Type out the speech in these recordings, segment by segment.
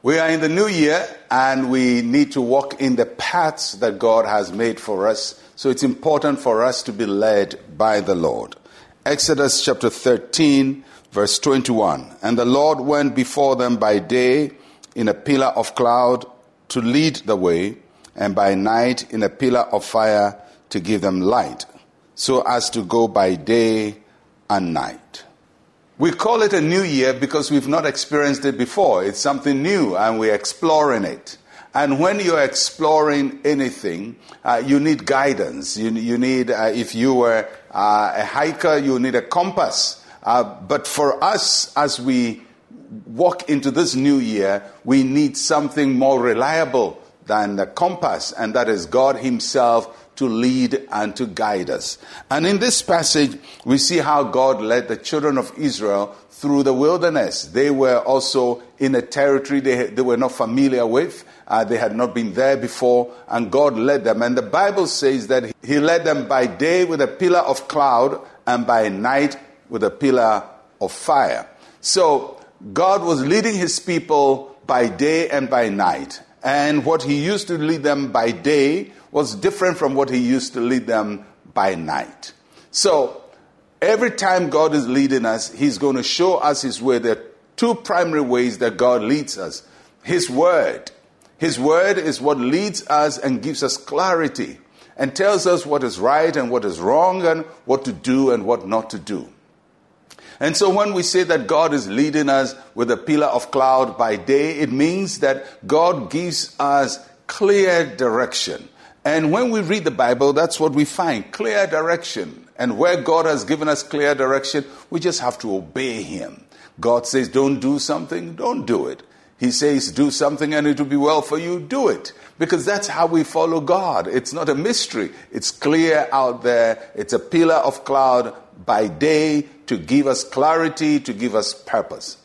We are in the new year and we need to walk in the paths that God has made for us. So it's important for us to be led by the Lord. Exodus chapter 13, verse 21. And the Lord went before them by day in a pillar of cloud to lead the way, and by night in a pillar of fire to give them light, so as to go by day and night. We call it a new year because we've not experienced it before. It's something new and we're exploring it. And when you're exploring anything, uh, you need guidance. You, you need, uh, if you were uh, a hiker, you need a compass. Uh, but for us, as we walk into this new year, we need something more reliable than the compass, and that is God Himself to lead and to guide us. And in this passage, we see how God led the children of Israel through the wilderness. They were also in a territory they, they were not familiar with. Uh, they had not been there before, and God led them. And the Bible says that He led them by day with a pillar of cloud and by night with a pillar of fire. So God was leading His people by day and by night. And what He used to lead them by day was different from what he used to lead them by night. So, every time God is leading us, he's going to show us his way. There are two primary ways that God leads us His Word. His Word is what leads us and gives us clarity and tells us what is right and what is wrong and what to do and what not to do. And so when we say that God is leading us with a pillar of cloud by day, it means that God gives us clear direction. And when we read the Bible, that's what we find clear direction. And where God has given us clear direction, we just have to obey Him. God says, don't do something, don't do it. He says, do something and it will be well for you, do it. Because that's how we follow God. It's not a mystery. It's clear out there. It's a pillar of cloud by day to give us clarity, to give us purpose.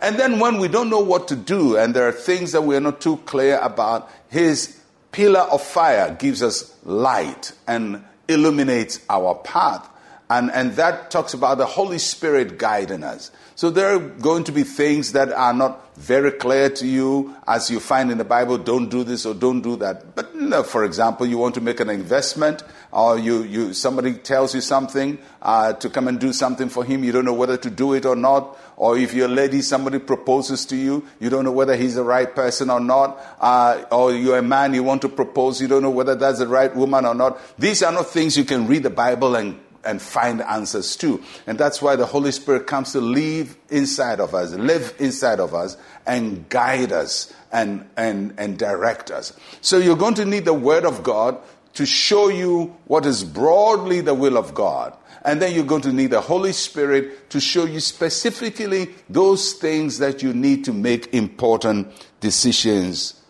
And then when we don't know what to do and there are things that we're not too clear about, His pillar of fire gives us light and illuminates our path. And, and that talks about the Holy Spirit guiding us. So there are going to be things that are not very clear to you as you find in the Bible, don't do this or don't do that. But you know, for example, you want to make an investment or you, you, somebody tells you something uh, to come and do something for him, you don't know whether to do it or not. Or if you're a lady, somebody proposes to you, you don't know whether he's the right person or not. Uh, or you're a man, you want to propose, you don't know whether that's the right woman or not. These are not things you can read the Bible and and find answers to. And that's why the Holy Spirit comes to live inside of us, live inside of us, and guide us and, and, and direct us. So you're going to need the Word of God to show you what is broadly the will of God. And then you're going to need the Holy Spirit to show you specifically those things that you need to make important decisions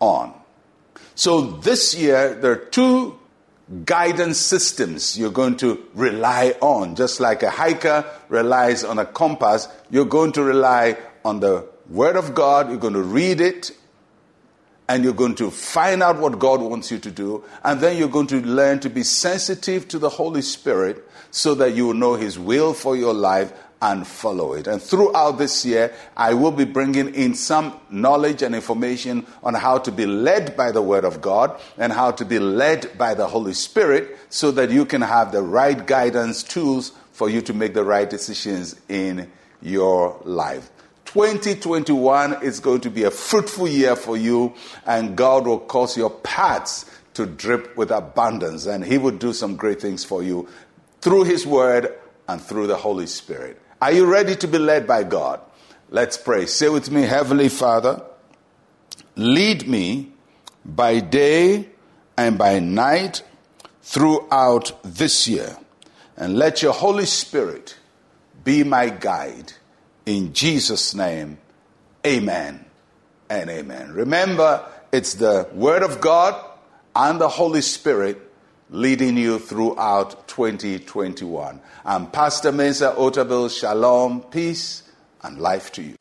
on. So this year, there are two guidance systems you're going to rely on. Just like a hiker relies on a compass, you're going to rely on the Word of God, you're going to read it, and you're going to find out what God wants you to do, and then you're going to learn to be sensitive to the Holy Spirit so that you will know His will for your life and follow it. And throughout this year, I will be bringing in some knowledge and information on how to be led by the Word of God and how to be led by the Holy Spirit so that you can have the right guidance tools for you to make the right decisions in your life. 2021 is going to be a fruitful year for you, and God will cause your paths to drip with abundance, and He will do some great things for you through His Word and through the Holy Spirit. Are you ready to be led by God? Let's pray. Say with me, Heavenly Father, lead me by day and by night throughout this year. And let your Holy Spirit be my guide. In Jesus' name, amen and amen. Remember, it's the Word of God and the Holy Spirit leading you throughout 2021. I'm Pastor Mensa Otabil. Shalom, peace, and life to you.